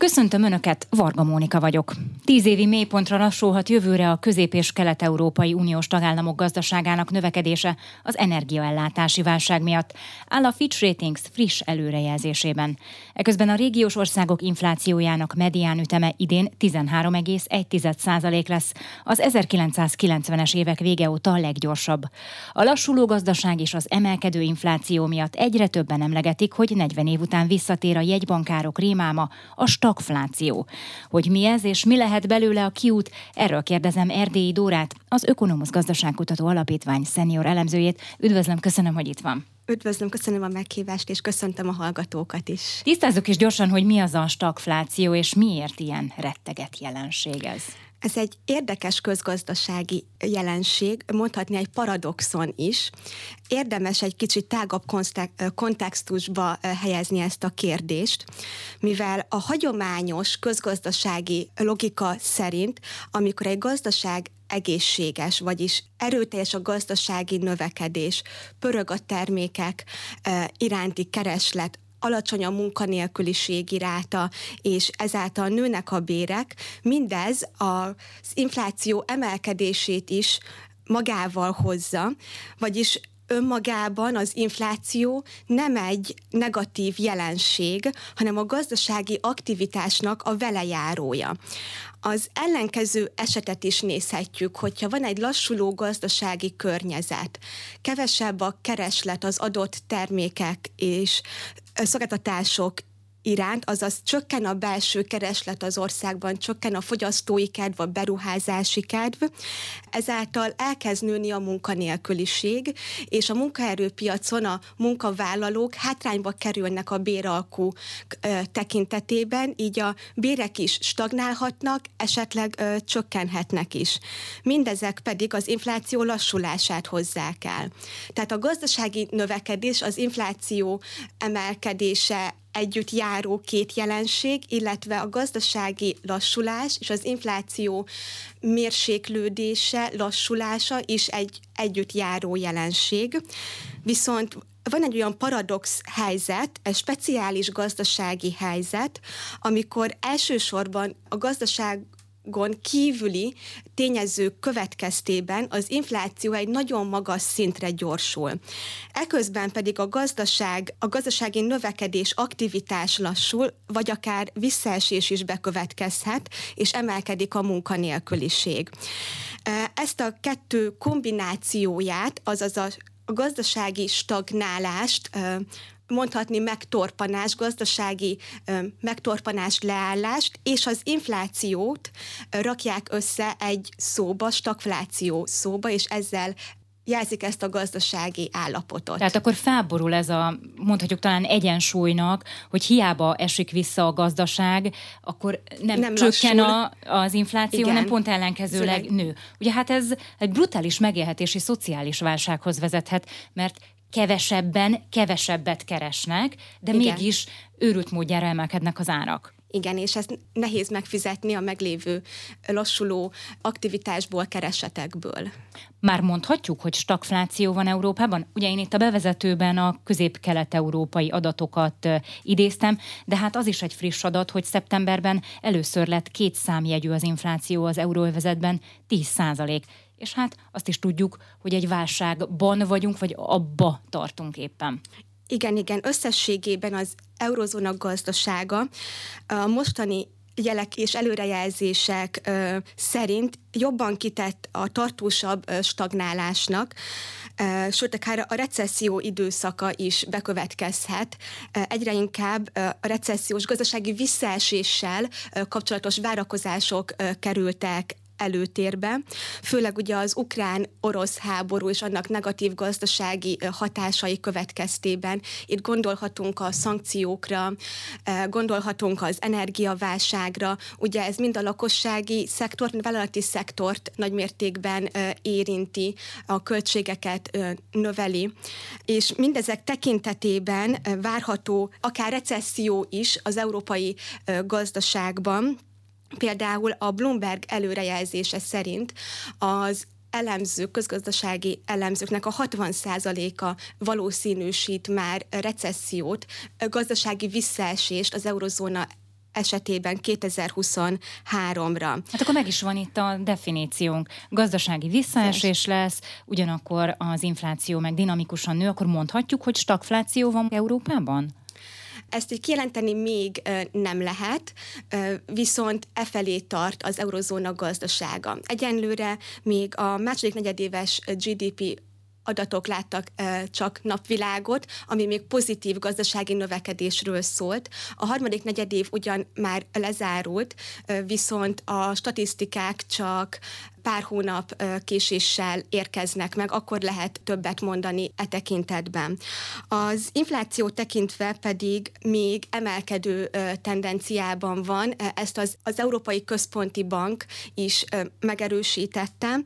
Köszöntöm Önöket, Varga Mónika vagyok. Tíz évi mélypontra lassulhat jövőre a közép- és kelet-európai uniós tagállamok gazdaságának növekedése az energiaellátási válság miatt, áll a Fitch Ratings friss előrejelzésében. Eközben a régiós országok inflációjának medián üteme idén 13,1% lesz, az 1990-es évek vége óta a leggyorsabb. A lassuló gazdaság és az emelkedő infláció miatt egyre többen emlegetik, hogy 40 év után visszatér a jegybankárok rémáma, a stagfláció. Hogy mi ez és mi lehet belőle a kiút, erről kérdezem Erdélyi Dórát, az Ökonomusz Gazdaságkutató Alapítvány szenior elemzőjét. Üdvözlöm, köszönöm, hogy itt van. Üdvözlöm, köszönöm a meghívást, és köszöntöm a hallgatókat is. Tisztázzuk is gyorsan, hogy mi az a stagfláció, és miért ilyen retteget jelenség ez. Ez egy érdekes közgazdasági jelenség, mondhatni egy paradoxon is. Érdemes egy kicsit tágabb kontextusba helyezni ezt a kérdést, mivel a hagyományos közgazdasági logika szerint, amikor egy gazdaság egészséges, vagyis erőteljes a gazdasági növekedés, pörög a termékek iránti kereslet, alacsony a munkanélküliségi ráta, és ezáltal nőnek a bérek, mindez az infláció emelkedését is magával hozza, vagyis önmagában az infláció nem egy negatív jelenség, hanem a gazdasági aktivitásnak a velejárója. Az ellenkező esetet is nézhetjük, hogyha van egy lassuló gazdasági környezet, kevesebb a kereslet az adott termékek és szolgáltatások iránt, azaz csökken a belső kereslet az országban, csökken a fogyasztói kedv, a beruházási kedv, ezáltal elkezd nőni a munkanélküliség, és a munkaerőpiacon a munkavállalók hátrányba kerülnek a béralkú tekintetében, így a bérek is stagnálhatnak, esetleg ö, csökkenhetnek is. Mindezek pedig az infláció lassulását hozzák el. Tehát a gazdasági növekedés, az infláció emelkedése együtt járó két jelenség, illetve a gazdasági lassulás és az infláció mérséklődése, lassulása is egy együtt járó jelenség. Viszont van egy olyan paradox helyzet, egy speciális gazdasági helyzet, amikor elsősorban a gazdaság gon kívüli tényezők következtében az infláció egy nagyon magas szintre gyorsul. Eközben pedig a gazdaság, a gazdasági növekedés aktivitás lassul, vagy akár visszaesés is bekövetkezhet, és emelkedik a munkanélküliség. Ezt a kettő kombinációját, azaz a a gazdasági stagnálást mondhatni megtorpanás, gazdasági megtorpanás leállást, és az inflációt rakják össze egy szóba, stagfláció szóba, és ezzel jelzik ezt a gazdasági állapotot. Tehát akkor felborul ez a, mondhatjuk talán egyensúlynak, hogy hiába esik vissza a gazdaság, akkor nem, nem csökken a, az infláció, Igen. hanem pont ellenkezőleg Zöleg. nő. Ugye hát ez egy brutális megélhetési szociális válsághoz vezethet, mert kevesebben kevesebbet keresnek, de Igen. mégis őrült módjára emelkednek az árak. Igen, és ezt nehéz megfizetni a meglévő lassuló aktivitásból, keresetekből. Már mondhatjuk, hogy stagfláció van Európában? Ugye én itt a bevezetőben a közép-kelet-európai adatokat idéztem, de hát az is egy friss adat, hogy szeptemberben először lett két számjegyű az infláció az euróövezetben, 10 százalék és hát azt is tudjuk, hogy egy válságban vagyunk, vagy abba tartunk éppen. Igen, igen, összességében az eurozóna gazdasága a mostani jelek és előrejelzések ö, szerint jobban kitett a tartósabb ö, stagnálásnak, ö, sőt, akár a recesszió időszaka is bekövetkezhet. Ö, egyre inkább ö, a recessziós gazdasági visszaeséssel ö, kapcsolatos várakozások ö, kerültek előtérbe, főleg ugye az ukrán-orosz háború és annak negatív gazdasági hatásai következtében. Itt gondolhatunk a szankciókra, gondolhatunk az energiaválságra, ugye ez mind a lakossági szektort, vállalati szektort nagymértékben érinti, a költségeket növeli, és mindezek tekintetében várható akár recesszió is az európai gazdaságban, Például a Bloomberg előrejelzése szerint az elemzők, közgazdasági elemzőknek a 60%-a valószínűsít már recessziót, gazdasági visszaesést az eurozóna esetében 2023-ra. Hát akkor meg is van itt a definíciónk. Gazdasági visszaesés lesz, ugyanakkor az infláció meg dinamikusan nő, akkor mondhatjuk, hogy stagfláció van Európában? Ezt így kijelenteni még nem lehet, viszont e felé tart az eurozóna gazdasága. Egyenlőre még a második negyedéves GDP adatok láttak csak napvilágot, ami még pozitív gazdasági növekedésről szólt. A harmadik negyedév ugyan már lezárult, viszont a statisztikák csak pár hónap késéssel érkeznek meg, akkor lehet többet mondani e tekintetben. Az infláció tekintve pedig még emelkedő tendenciában van, ezt az, az Európai Központi Bank is megerősítette,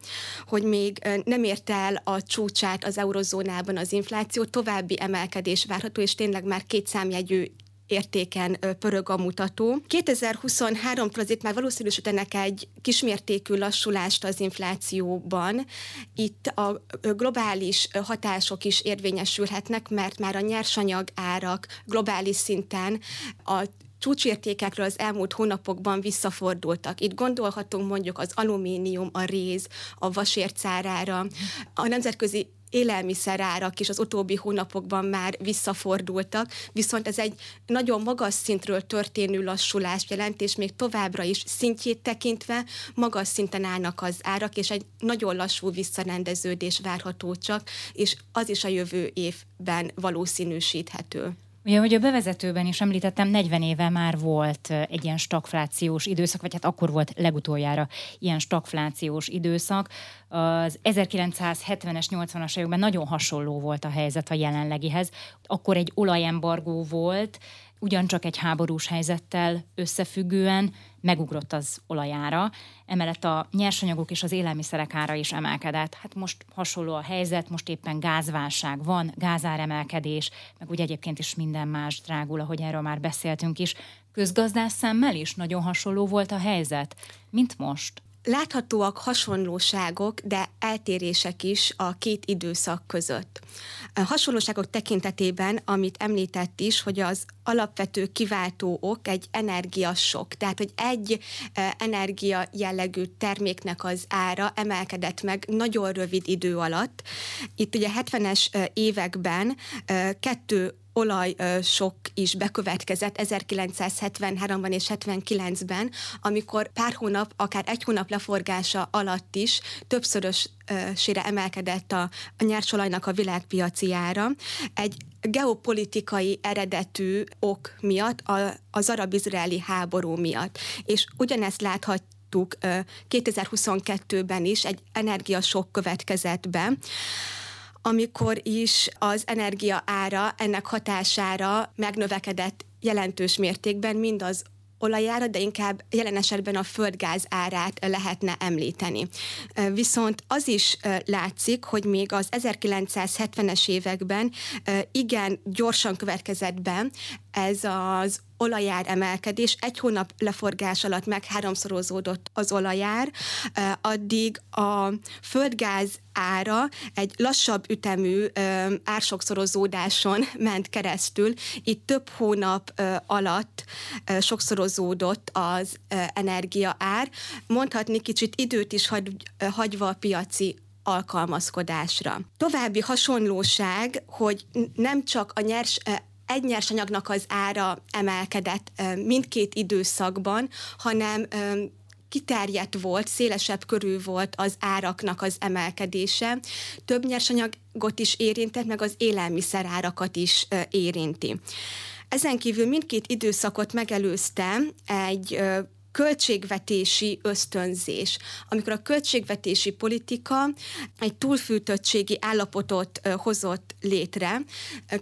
hogy még nem érte el a csúcsát az eurozónában az infláció, további emelkedés várható, és tényleg már két számjegyű értéken pörög a mutató. 2023-tól azért már valószínűsítenek egy kismértékű lassulást az inflációban. Itt a globális hatások is érvényesülhetnek, mert már a nyersanyag árak globális szinten a csúcsértékekről az elmúlt hónapokban visszafordultak. Itt gondolhatunk mondjuk az alumínium, a réz, a vasércárára, a nemzetközi élelmiszerárak is az utóbbi hónapokban már visszafordultak, viszont ez egy nagyon magas szintről történő lassulást jelent, és még továbbra is szintjét tekintve magas szinten állnak az árak, és egy nagyon lassú visszarendeződés várható csak, és az is a jövő évben valószínűsíthető. Ugye, hogy a bevezetőben is említettem, 40 éve már volt egy ilyen stagflációs időszak, vagy hát akkor volt legutoljára ilyen stagflációs időszak. Az 1970-es, 80-as években nagyon hasonló volt a helyzet a jelenlegihez. Akkor egy olajembargó volt, ugyancsak egy háborús helyzettel összefüggően megugrott az olajára, emellett a nyersanyagok és az élelmiszerek ára is emelkedett. Hát most hasonló a helyzet, most éppen gázválság van, gázáremelkedés, meg úgy egyébként is minden más drágul, ahogy erről már beszéltünk is. Közgazdász szemmel is nagyon hasonló volt a helyzet, mint most. Láthatóak hasonlóságok, de eltérések is a két időszak között. A hasonlóságok tekintetében, amit említett is, hogy az alapvető kiváltó ok egy energiasok, tehát hogy egy e, energia jellegű terméknek az ára emelkedett meg nagyon rövid idő alatt. Itt ugye 70-es e, években e, kettő olaj sok is bekövetkezett 1973-ban és 79-ben, amikor pár hónap, akár egy hónap leforgása alatt is többszörösére emelkedett a, nyersolajnak a világpiaci ára. Egy geopolitikai eredetű ok miatt, a, az arab-izraeli háború miatt. És ugyanezt láthat 2022-ben is egy energiasok következett be, amikor is az energia ára ennek hatására megnövekedett jelentős mértékben, mind az olajára, de inkább jelen esetben a földgáz árát lehetne említeni. Viszont az is látszik, hogy még az 1970-es években igen gyorsan következett be ez az olajár emelkedés. Egy hónap leforgás alatt meg háromszorozódott az olajár, addig a földgáz ára egy lassabb ütemű ársokszorozódáson ment keresztül. Itt több hónap alatt sokszorozódott az energia ár. Mondhatni kicsit időt is hagy, hagyva a piaci alkalmazkodásra. További hasonlóság, hogy nem csak a nyers egy nyersanyagnak az ára emelkedett mindkét időszakban, hanem kiterjedt volt, szélesebb körül volt az áraknak az emelkedése. Több nyersanyagot is érintett, meg az élelmiszer árakat is érinti. Ezen kívül mindkét időszakot megelőzte egy költségvetési ösztönzés, amikor a költségvetési politika egy túlfűtöttségi állapotot hozott létre,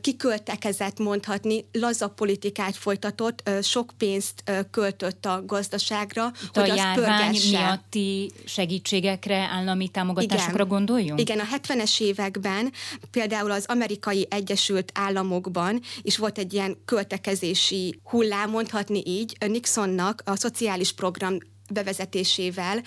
kiköltekezett mondhatni, laza politikát folytatott, sok pénzt költött a gazdaságra, Itt hogy a járvány miatti segítségekre, állami támogatásokra Igen. gondoljunk? Igen, a 70-es években például az amerikai Egyesült Államokban is volt egy ilyen költekezési hullám, mondhatni így, Nixonnak a szociális szociális program bevezetésével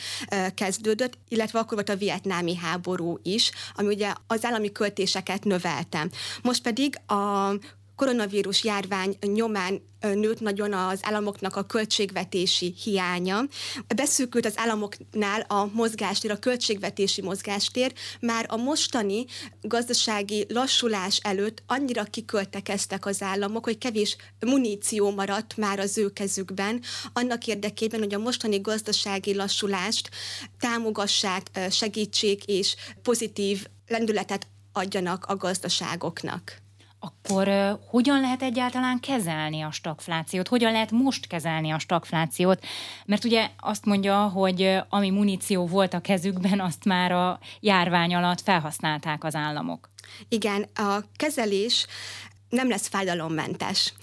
kezdődött, illetve akkor volt a vietnámi háború is, ami ugye az állami költéseket növelte. Most pedig a koronavírus járvány nyomán nőtt nagyon az államoknak a költségvetési hiánya. Beszűkült az államoknál a mozgástér, a költségvetési mozgástér. Már a mostani gazdasági lassulás előtt annyira kiköltekeztek az államok, hogy kevés muníció maradt már az ő kezükben, annak érdekében, hogy a mostani gazdasági lassulást támogassák, segítség és pozitív lendületet adjanak a gazdaságoknak akkor hogyan lehet egyáltalán kezelni a stagflációt? Hogyan lehet most kezelni a stagflációt? Mert ugye azt mondja, hogy ami muníció volt a kezükben, azt már a járvány alatt felhasználták az államok. Igen, a kezelés nem lesz fájdalommentes.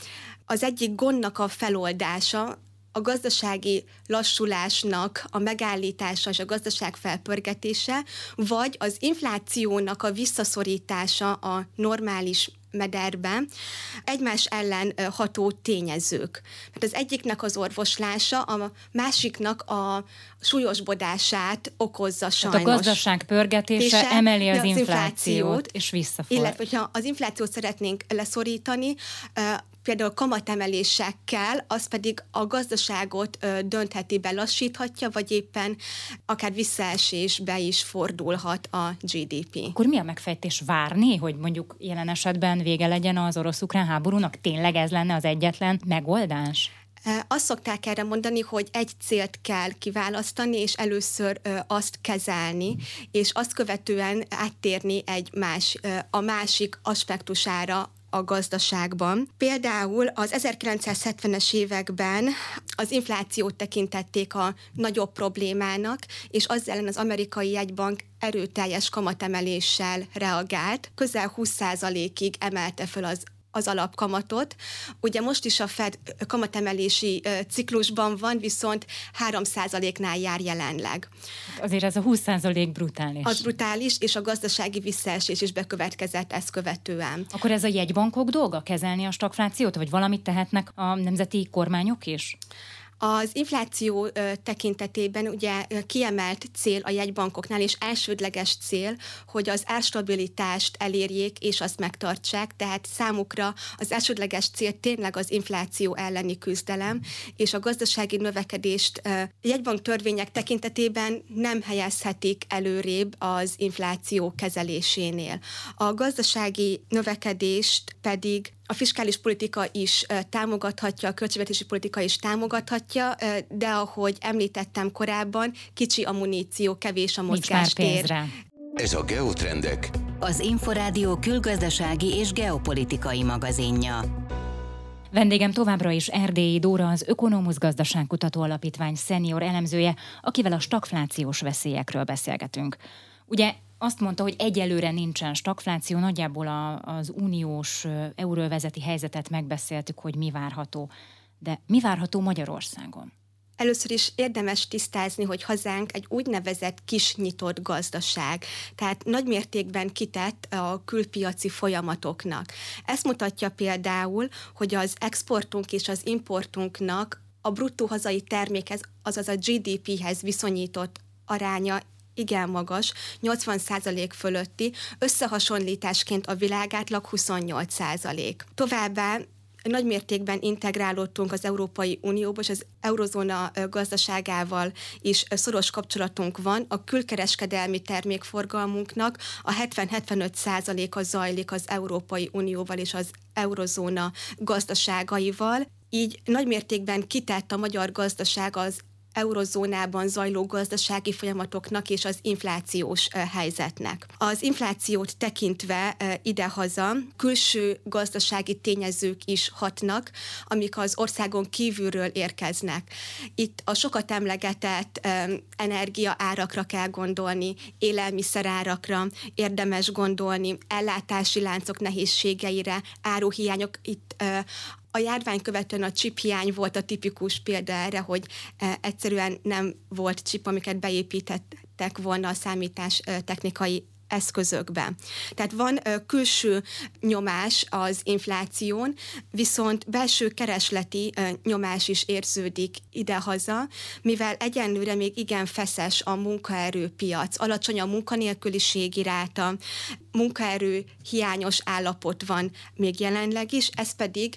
Az egyik gondnak a feloldása a gazdasági lassulásnak a megállítása és a gazdaság felpörgetése, vagy az inflációnak a visszaszorítása a normális mederbe egymás ellen ható tényezők. Mert az egyiknek az orvoslása, a másiknak a súlyosbodását okozza sajnos. Tehát a gazdaság pörgetése emeli az, az inflációt, inflációt, és visszafordul. Illetve, hogyha az inflációt szeretnénk leszorítani, például kamatemelésekkel, az pedig a gazdaságot döntheti be, lassíthatja, vagy éppen akár visszaesésbe is fordulhat a GDP. Akkor mi a megfejtés várni, hogy mondjuk jelen esetben vége legyen az orosz-ukrán háborúnak? Tényleg ez lenne az egyetlen megoldás? Azt szokták erre mondani, hogy egy célt kell kiválasztani, és először azt kezelni, és azt követően áttérni egy más, a másik aspektusára a gazdaságban. Például az 1970-es években az inflációt tekintették a nagyobb problémának, és az ellen az amerikai jegybank erőteljes kamatemeléssel reagált. Közel 20%-ig emelte föl az az alapkamatot. Ugye most is a Fed kamatemelési ciklusban van, viszont 3%-nál jár jelenleg. Azért ez a 20% brutális. Az brutális, és a gazdasági visszaesés is bekövetkezett ezt követően. Akkor ez a jegybankok dolga kezelni a stagflációt, vagy valamit tehetnek a nemzeti kormányok is? Az infláció tekintetében ugye kiemelt cél a jegybankoknál, és elsődleges cél, hogy az árstabilitást elérjék és azt megtartsák, tehát számukra az elsődleges cél tényleg az infláció elleni küzdelem, és a gazdasági növekedést jegybank törvények tekintetében nem helyezhetik előrébb az infláció kezelésénél. A gazdasági növekedést pedig a fiskális politika is támogathatja, a költségvetési politika is támogathatja, de ahogy említettem korábban, kicsi a muníció, kevés a mozgástér. Ez a Geotrendek. Az Inforádió külgazdasági és geopolitikai magazinja. Vendégem továbbra is Erdélyi Dóra, az Ökonomusz Gazdaságkutató Alapítvány szenior elemzője, akivel a stagflációs veszélyekről beszélgetünk. Ugye azt mondta, hogy egyelőre nincsen stagfláció, nagyjából a, az uniós euróvezeti helyzetet megbeszéltük, hogy mi várható. De mi várható Magyarországon? Először is érdemes tisztázni, hogy hazánk egy úgynevezett kis nyitott gazdaság, tehát nagymértékben kitett a külpiaci folyamatoknak. Ezt mutatja például, hogy az exportunk és az importunknak a bruttó hazai termékhez, azaz a GDP-hez viszonyított aránya igen magas, 80% fölötti, összehasonlításként a világátlag 28%. Továbbá nagy mértékben integrálódtunk az Európai Unióba, és az eurozóna gazdaságával is szoros kapcsolatunk van. A külkereskedelmi termékforgalmunknak a 70-75 százaléka zajlik az Európai Unióval és az eurozóna gazdaságaival. Így nagy mértékben kitett a magyar gazdaság az eurozónában zajló gazdasági folyamatoknak és az inflációs helyzetnek. Az inflációt tekintve idehaza külső gazdasági tényezők is hatnak, amik az országon kívülről érkeznek. Itt a sokat emlegetett energia árakra kell gondolni, élelmiszerárakra érdemes gondolni, ellátási láncok nehézségeire, áruhiányok, itt a járvány követően a csiphiány volt a tipikus példa erre, hogy e, egyszerűen nem volt csip, amiket beépítettek volna a számítás technikai eszközökbe. Tehát van külső nyomás az infláción, viszont belső keresleti nyomás is érződik idehaza, mivel egyenlőre még igen feszes a munkaerőpiac, alacsony a munkanélküliségi ráta, munkaerő hiányos állapot van még jelenleg is, ez pedig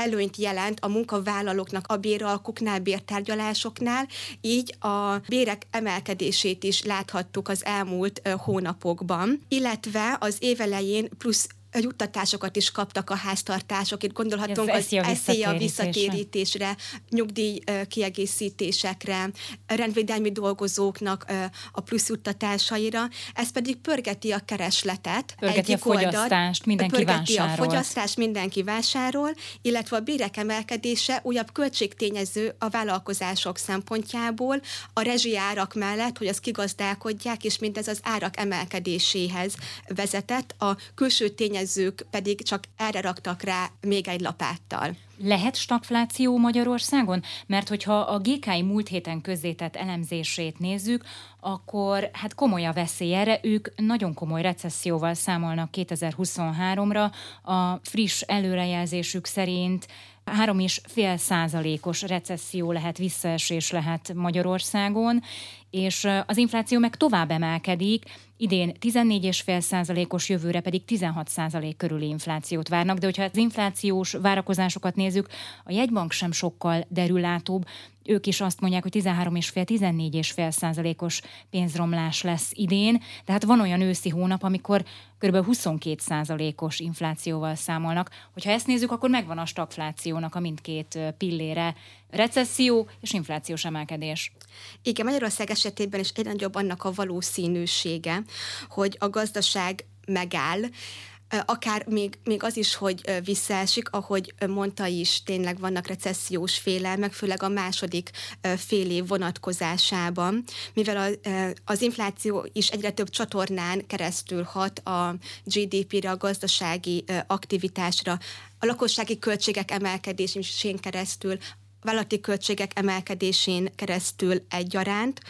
előnyt jelent a munkavállalóknak a béralkuknál, bértárgyalásoknál, így a bérek emelkedését is láthattuk az elmúlt hónapokban, illetve az évelején plusz juttatásokat is kaptak a háztartások. Itt gondolhatunk az eszély visszatérítésre, nyugdíj kiegészítésekre, rendvédelmi dolgozóknak a plusz juttatásaira. Ez pedig pörgeti a keresletet. Pörgeti a fogyasztást, oldalt, mindenki pörgeti vásárol. a fogyasztást, mindenki vásárol, illetve a bérek emelkedése újabb költségtényező a vállalkozások szempontjából, a rezsiárak mellett, hogy azt kigazdálkodják, és mindez az árak emelkedéséhez vezetett. A külső tényező tényezők pedig csak erre raktak rá még egy lapáttal. Lehet stagfláció Magyarországon? Mert hogyha a GKI múlt héten közzétett elemzését nézzük, akkor hát komoly a veszély erre. Ők nagyon komoly recesszióval számolnak 2023-ra. A friss előrejelzésük szerint 3,5 százalékos recesszió lehet, visszaesés lehet Magyarországon, és az infláció meg tovább emelkedik, idén 14,5 százalékos, jövőre pedig 16 százalék körüli inflációt várnak, de hogyha az inflációs várakozásokat nézzük, a jegybank sem sokkal derülátóbb, ők is azt mondják, hogy 13,5-14,5 százalékos pénzromlás lesz idén, tehát van olyan őszi hónap, amikor kb. 22 százalékos inflációval számolnak. Hogyha ezt nézzük, akkor megvan a stagflációnak a mindkét pillére, recesszió és inflációs emelkedés. Igen, Magyarország esetében is egyre nagyobb annak a valószínűsége, hogy a gazdaság megáll, akár még, még az is, hogy visszaesik, ahogy mondta is, tényleg vannak recessziós félelmek, főleg a második fél év vonatkozásában, mivel a, az infláció is egyre több csatornán keresztül hat a GDP-re, a gazdasági aktivitásra, a lakossági költségek emelkedésén keresztül, vállalati költségek emelkedésén keresztül egyaránt,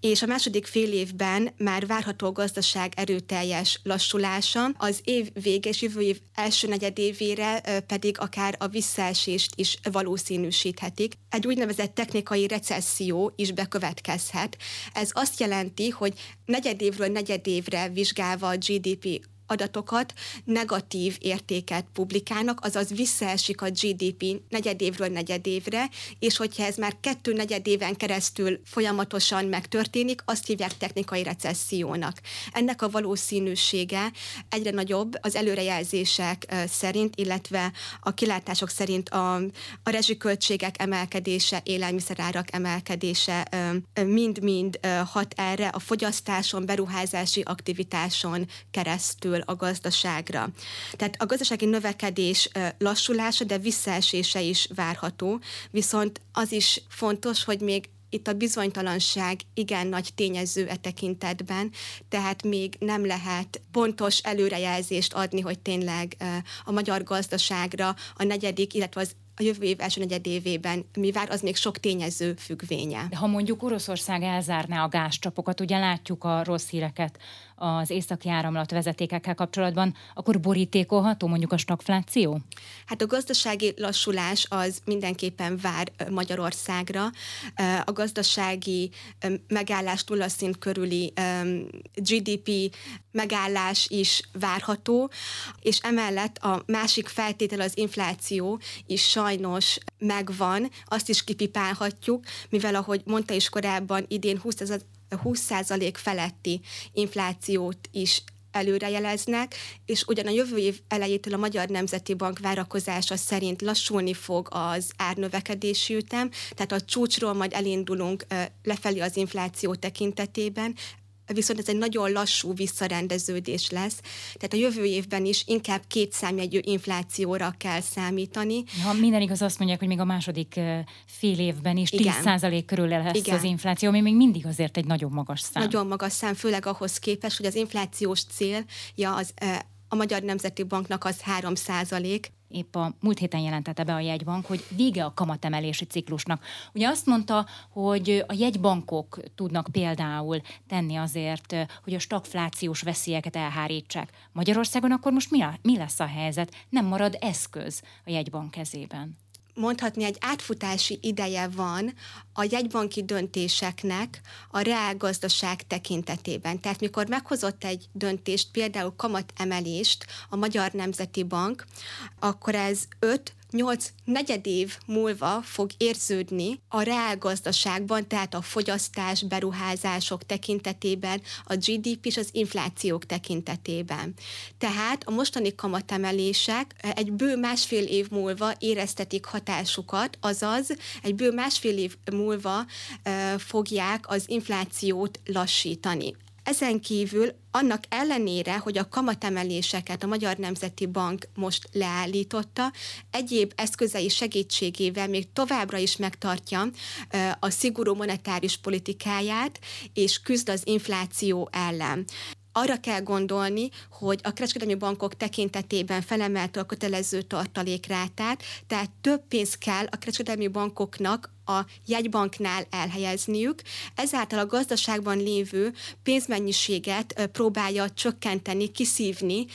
és a második fél évben már várható gazdaság erőteljes lassulása, az év vége és jövő év első negyedévére pedig akár a visszaesést is valószínűsíthetik. Egy úgynevezett technikai recesszió is bekövetkezhet. Ez azt jelenti, hogy negyedévről negyedévre vizsgálva a GDP adatokat negatív értéket publikálnak, azaz visszaesik a GDP negyedévről negyedévre, és hogyha ez már kettő negyedéven keresztül folyamatosan megtörténik, azt hívják technikai recessziónak. Ennek a valószínűsége egyre nagyobb az előrejelzések szerint, illetve a kilátások szerint a, a rezsiköltségek emelkedése, élelmiszerárak emelkedése mind-mind hat erre a fogyasztáson, beruházási aktivitáson keresztül a gazdaságra. Tehát a gazdasági növekedés lassulása, de visszaesése is várható, viszont az is fontos, hogy még itt a bizonytalanság igen nagy tényező e tekintetben, tehát még nem lehet pontos előrejelzést adni, hogy tényleg a magyar gazdaságra a negyedik, illetve az a jövő év első negyedévében mi vár, az még sok tényező függvénye. De ha mondjuk Oroszország elzárná a gázcsapokat, ugye látjuk a rossz híreket az északi áramlat vezetékekkel kapcsolatban, akkor borítékolható mondjuk a stagfláció? Hát a gazdasági lassulás az mindenképpen vár Magyarországra. A gazdasági megállás nullaszint körüli GDP megállás is várható, és emellett a másik feltétel az infláció is sajnos megvan, azt is kipipálhatjuk, mivel ahogy mondta is korábban, idén 20 20% feletti inflációt is előrejeleznek, és ugyan a jövő év elejétől a Magyar Nemzeti Bank várakozása szerint lassulni fog az árnövekedési ütem, tehát a csúcsról majd elindulunk lefelé az infláció tekintetében, viszont ez egy nagyon lassú visszarendeződés lesz. Tehát a jövő évben is inkább két számjegyű inflációra kell számítani. Ha minden igaz, azt mondják, hogy még a második fél évben is Igen. 10% körül lesz Igen. az infláció, ami még mindig azért egy nagyon magas szám. Nagyon magas szám, főleg ahhoz képest, hogy az inflációs célja az a Magyar Nemzeti Banknak az 3 százalék, épp a múlt héten jelentette be a jegybank, hogy vége a kamatemelési ciklusnak. Ugye azt mondta, hogy a jegybankok tudnak például tenni azért, hogy a stagflációs veszélyeket elhárítsák. Magyarországon akkor most mi, a, mi lesz a helyzet? Nem marad eszköz a jegybank kezében? Mondhatni egy átfutási ideje van a jegybanki döntéseknek a reálgazdaság tekintetében. Tehát mikor meghozott egy döntést, például kamatemelést a Magyar Nemzeti Bank, akkor ez 5 8 negyed év múlva fog érződni a reálgazdaságban, tehát a fogyasztás, beruházások tekintetében, a GDP és az inflációk tekintetében. Tehát a mostani kamatemelések egy bő másfél év múlva éreztetik hatásukat, azaz egy bő másfél év múlva fogják az inflációt lassítani. Ezen kívül annak ellenére, hogy a kamatemeléseket a Magyar Nemzeti Bank most leállította, egyéb eszközei segítségével még továbbra is megtartja a szigorú monetáris politikáját, és küzd az infláció ellen. Arra kell gondolni, hogy a kereskedelmi bankok tekintetében felemelte a kötelező tartalékrátát, tehát több pénz kell a kereskedelmi bankoknak a jegybanknál elhelyezniük, ezáltal a gazdaságban lévő pénzmennyiséget próbálja csökkenteni, kiszívni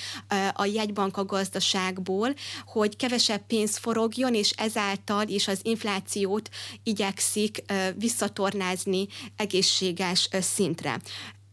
a jegybank a gazdaságból, hogy kevesebb pénz forogjon, és ezáltal is az inflációt igyekszik visszatornázni egészséges szintre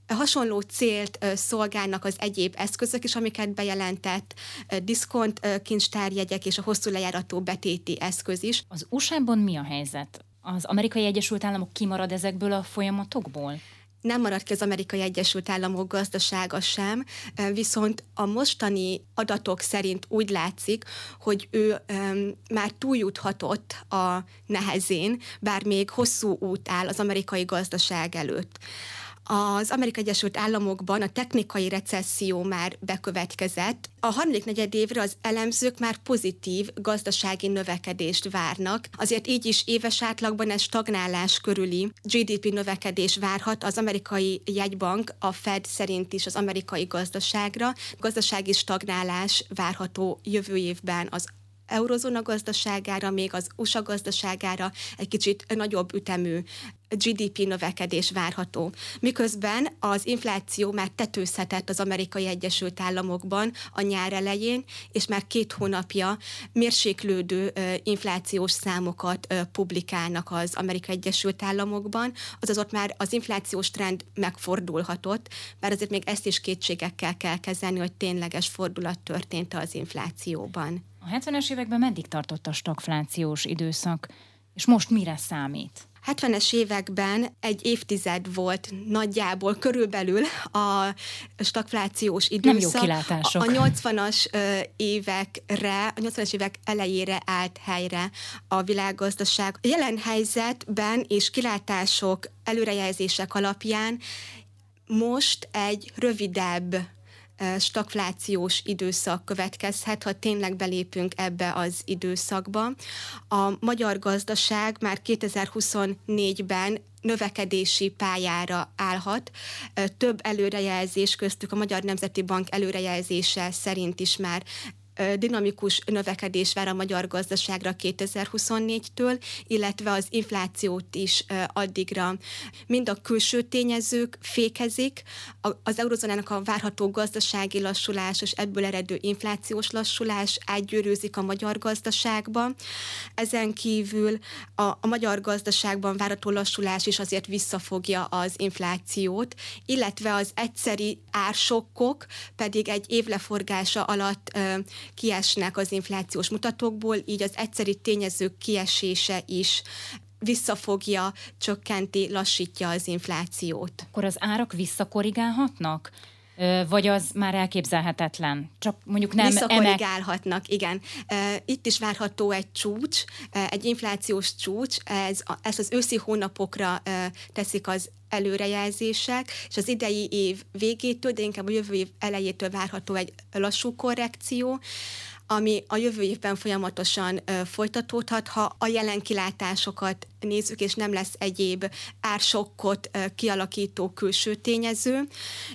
hasonló célt szolgálnak az egyéb eszközök is, amiket bejelentett, diszkont kincstárjegyek és a hosszú lejárató betéti eszköz is. Az USA-ban mi a helyzet? Az amerikai Egyesült Államok kimarad ezekből a folyamatokból? nem marad ki az Amerikai Egyesült Államok gazdasága sem, viszont a mostani adatok szerint úgy látszik, hogy ő um, már túljuthatott a nehezén, bár még hosszú út áll az amerikai gazdaság előtt. Az Amerikai Egyesült Államokban a technikai recesszió már bekövetkezett. A harmadik negyed évre az elemzők már pozitív gazdasági növekedést várnak. Azért így is éves átlagban ez stagnálás körüli GDP növekedés várhat az amerikai jegybank, a Fed szerint is az amerikai gazdaságra. Gazdasági stagnálás várható jövő évben az eurozóna gazdaságára, még az USA gazdaságára egy kicsit nagyobb ütemű GDP növekedés várható. Miközben az infláció már tetőzhetett az amerikai Egyesült Államokban a nyár elején, és már két hónapja mérséklődő inflációs számokat publikálnak az amerikai Egyesült Államokban, azaz ott már az inflációs trend megfordulhatott, bár azért még ezt is kétségekkel kell kezelni, hogy tényleges fordulat történt az inflációban. A 70-es években meddig tartott a stagflációs időszak, és most mire számít? 70-es években egy évtized volt nagyjából körülbelül a stagflációs időszak. Nem jó kilátások. A, a 80-as évekre, a 80-as évek elejére állt helyre a világgazdaság. A jelen helyzetben és kilátások, előrejelzések alapján most egy rövidebb stagflációs időszak következhet, ha tényleg belépünk ebbe az időszakba. A magyar gazdaság már 2024-ben növekedési pályára állhat. Több előrejelzés köztük a Magyar Nemzeti Bank előrejelzése szerint is már dinamikus növekedés vár a magyar gazdaságra 2024-től, illetve az inflációt is addigra mind a külső tényezők fékezik, az eurozónának a várható gazdasági lassulás és ebből eredő inflációs lassulás átgyűrűzik a magyar gazdaságba. Ezen kívül a, a magyar gazdaságban várható lassulás is azért visszafogja az inflációt, illetve az egyszeri ársokkok pedig egy évleforgása alatt kiesnek az inflációs mutatókból, így az egyszeri tényezők kiesése is visszafogja, csökkenti, lassítja az inflációt. Akkor az árak visszakorrigálhatnak? Vagy az már elképzelhetetlen? Csak mondjuk nem Visszakorrigálhatnak, igen. Itt is várható egy csúcs, egy inflációs csúcs, ez, ezt az őszi hónapokra teszik az előrejelzések, és az idei év végétől, de inkább a jövő év elejétől várható egy lassú korrekció. Ami a jövő évben folyamatosan folytatódhat, ha a jelen kilátásokat nézzük, és nem lesz egyéb ársokkot kialakító külső tényező,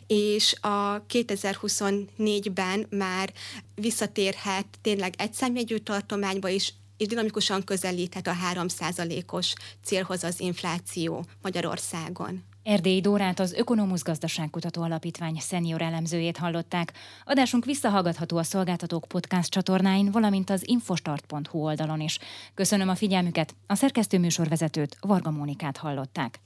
és a 2024-ben már visszatérhet tényleg egy számjegyű tartományba is, és dinamikusan közelíthet a 3%-os célhoz az infláció Magyarországon. Erdélyi Dórát az Ökonomusz Gazdaságkutató Alapítvány szenior elemzőjét hallották. Adásunk visszahallgatható a Szolgáltatók podcast csatornáin, valamint az infostart.hu oldalon is. Köszönöm a figyelmüket, a szerkesztő műsorvezetőt, Varga Mónikát hallották.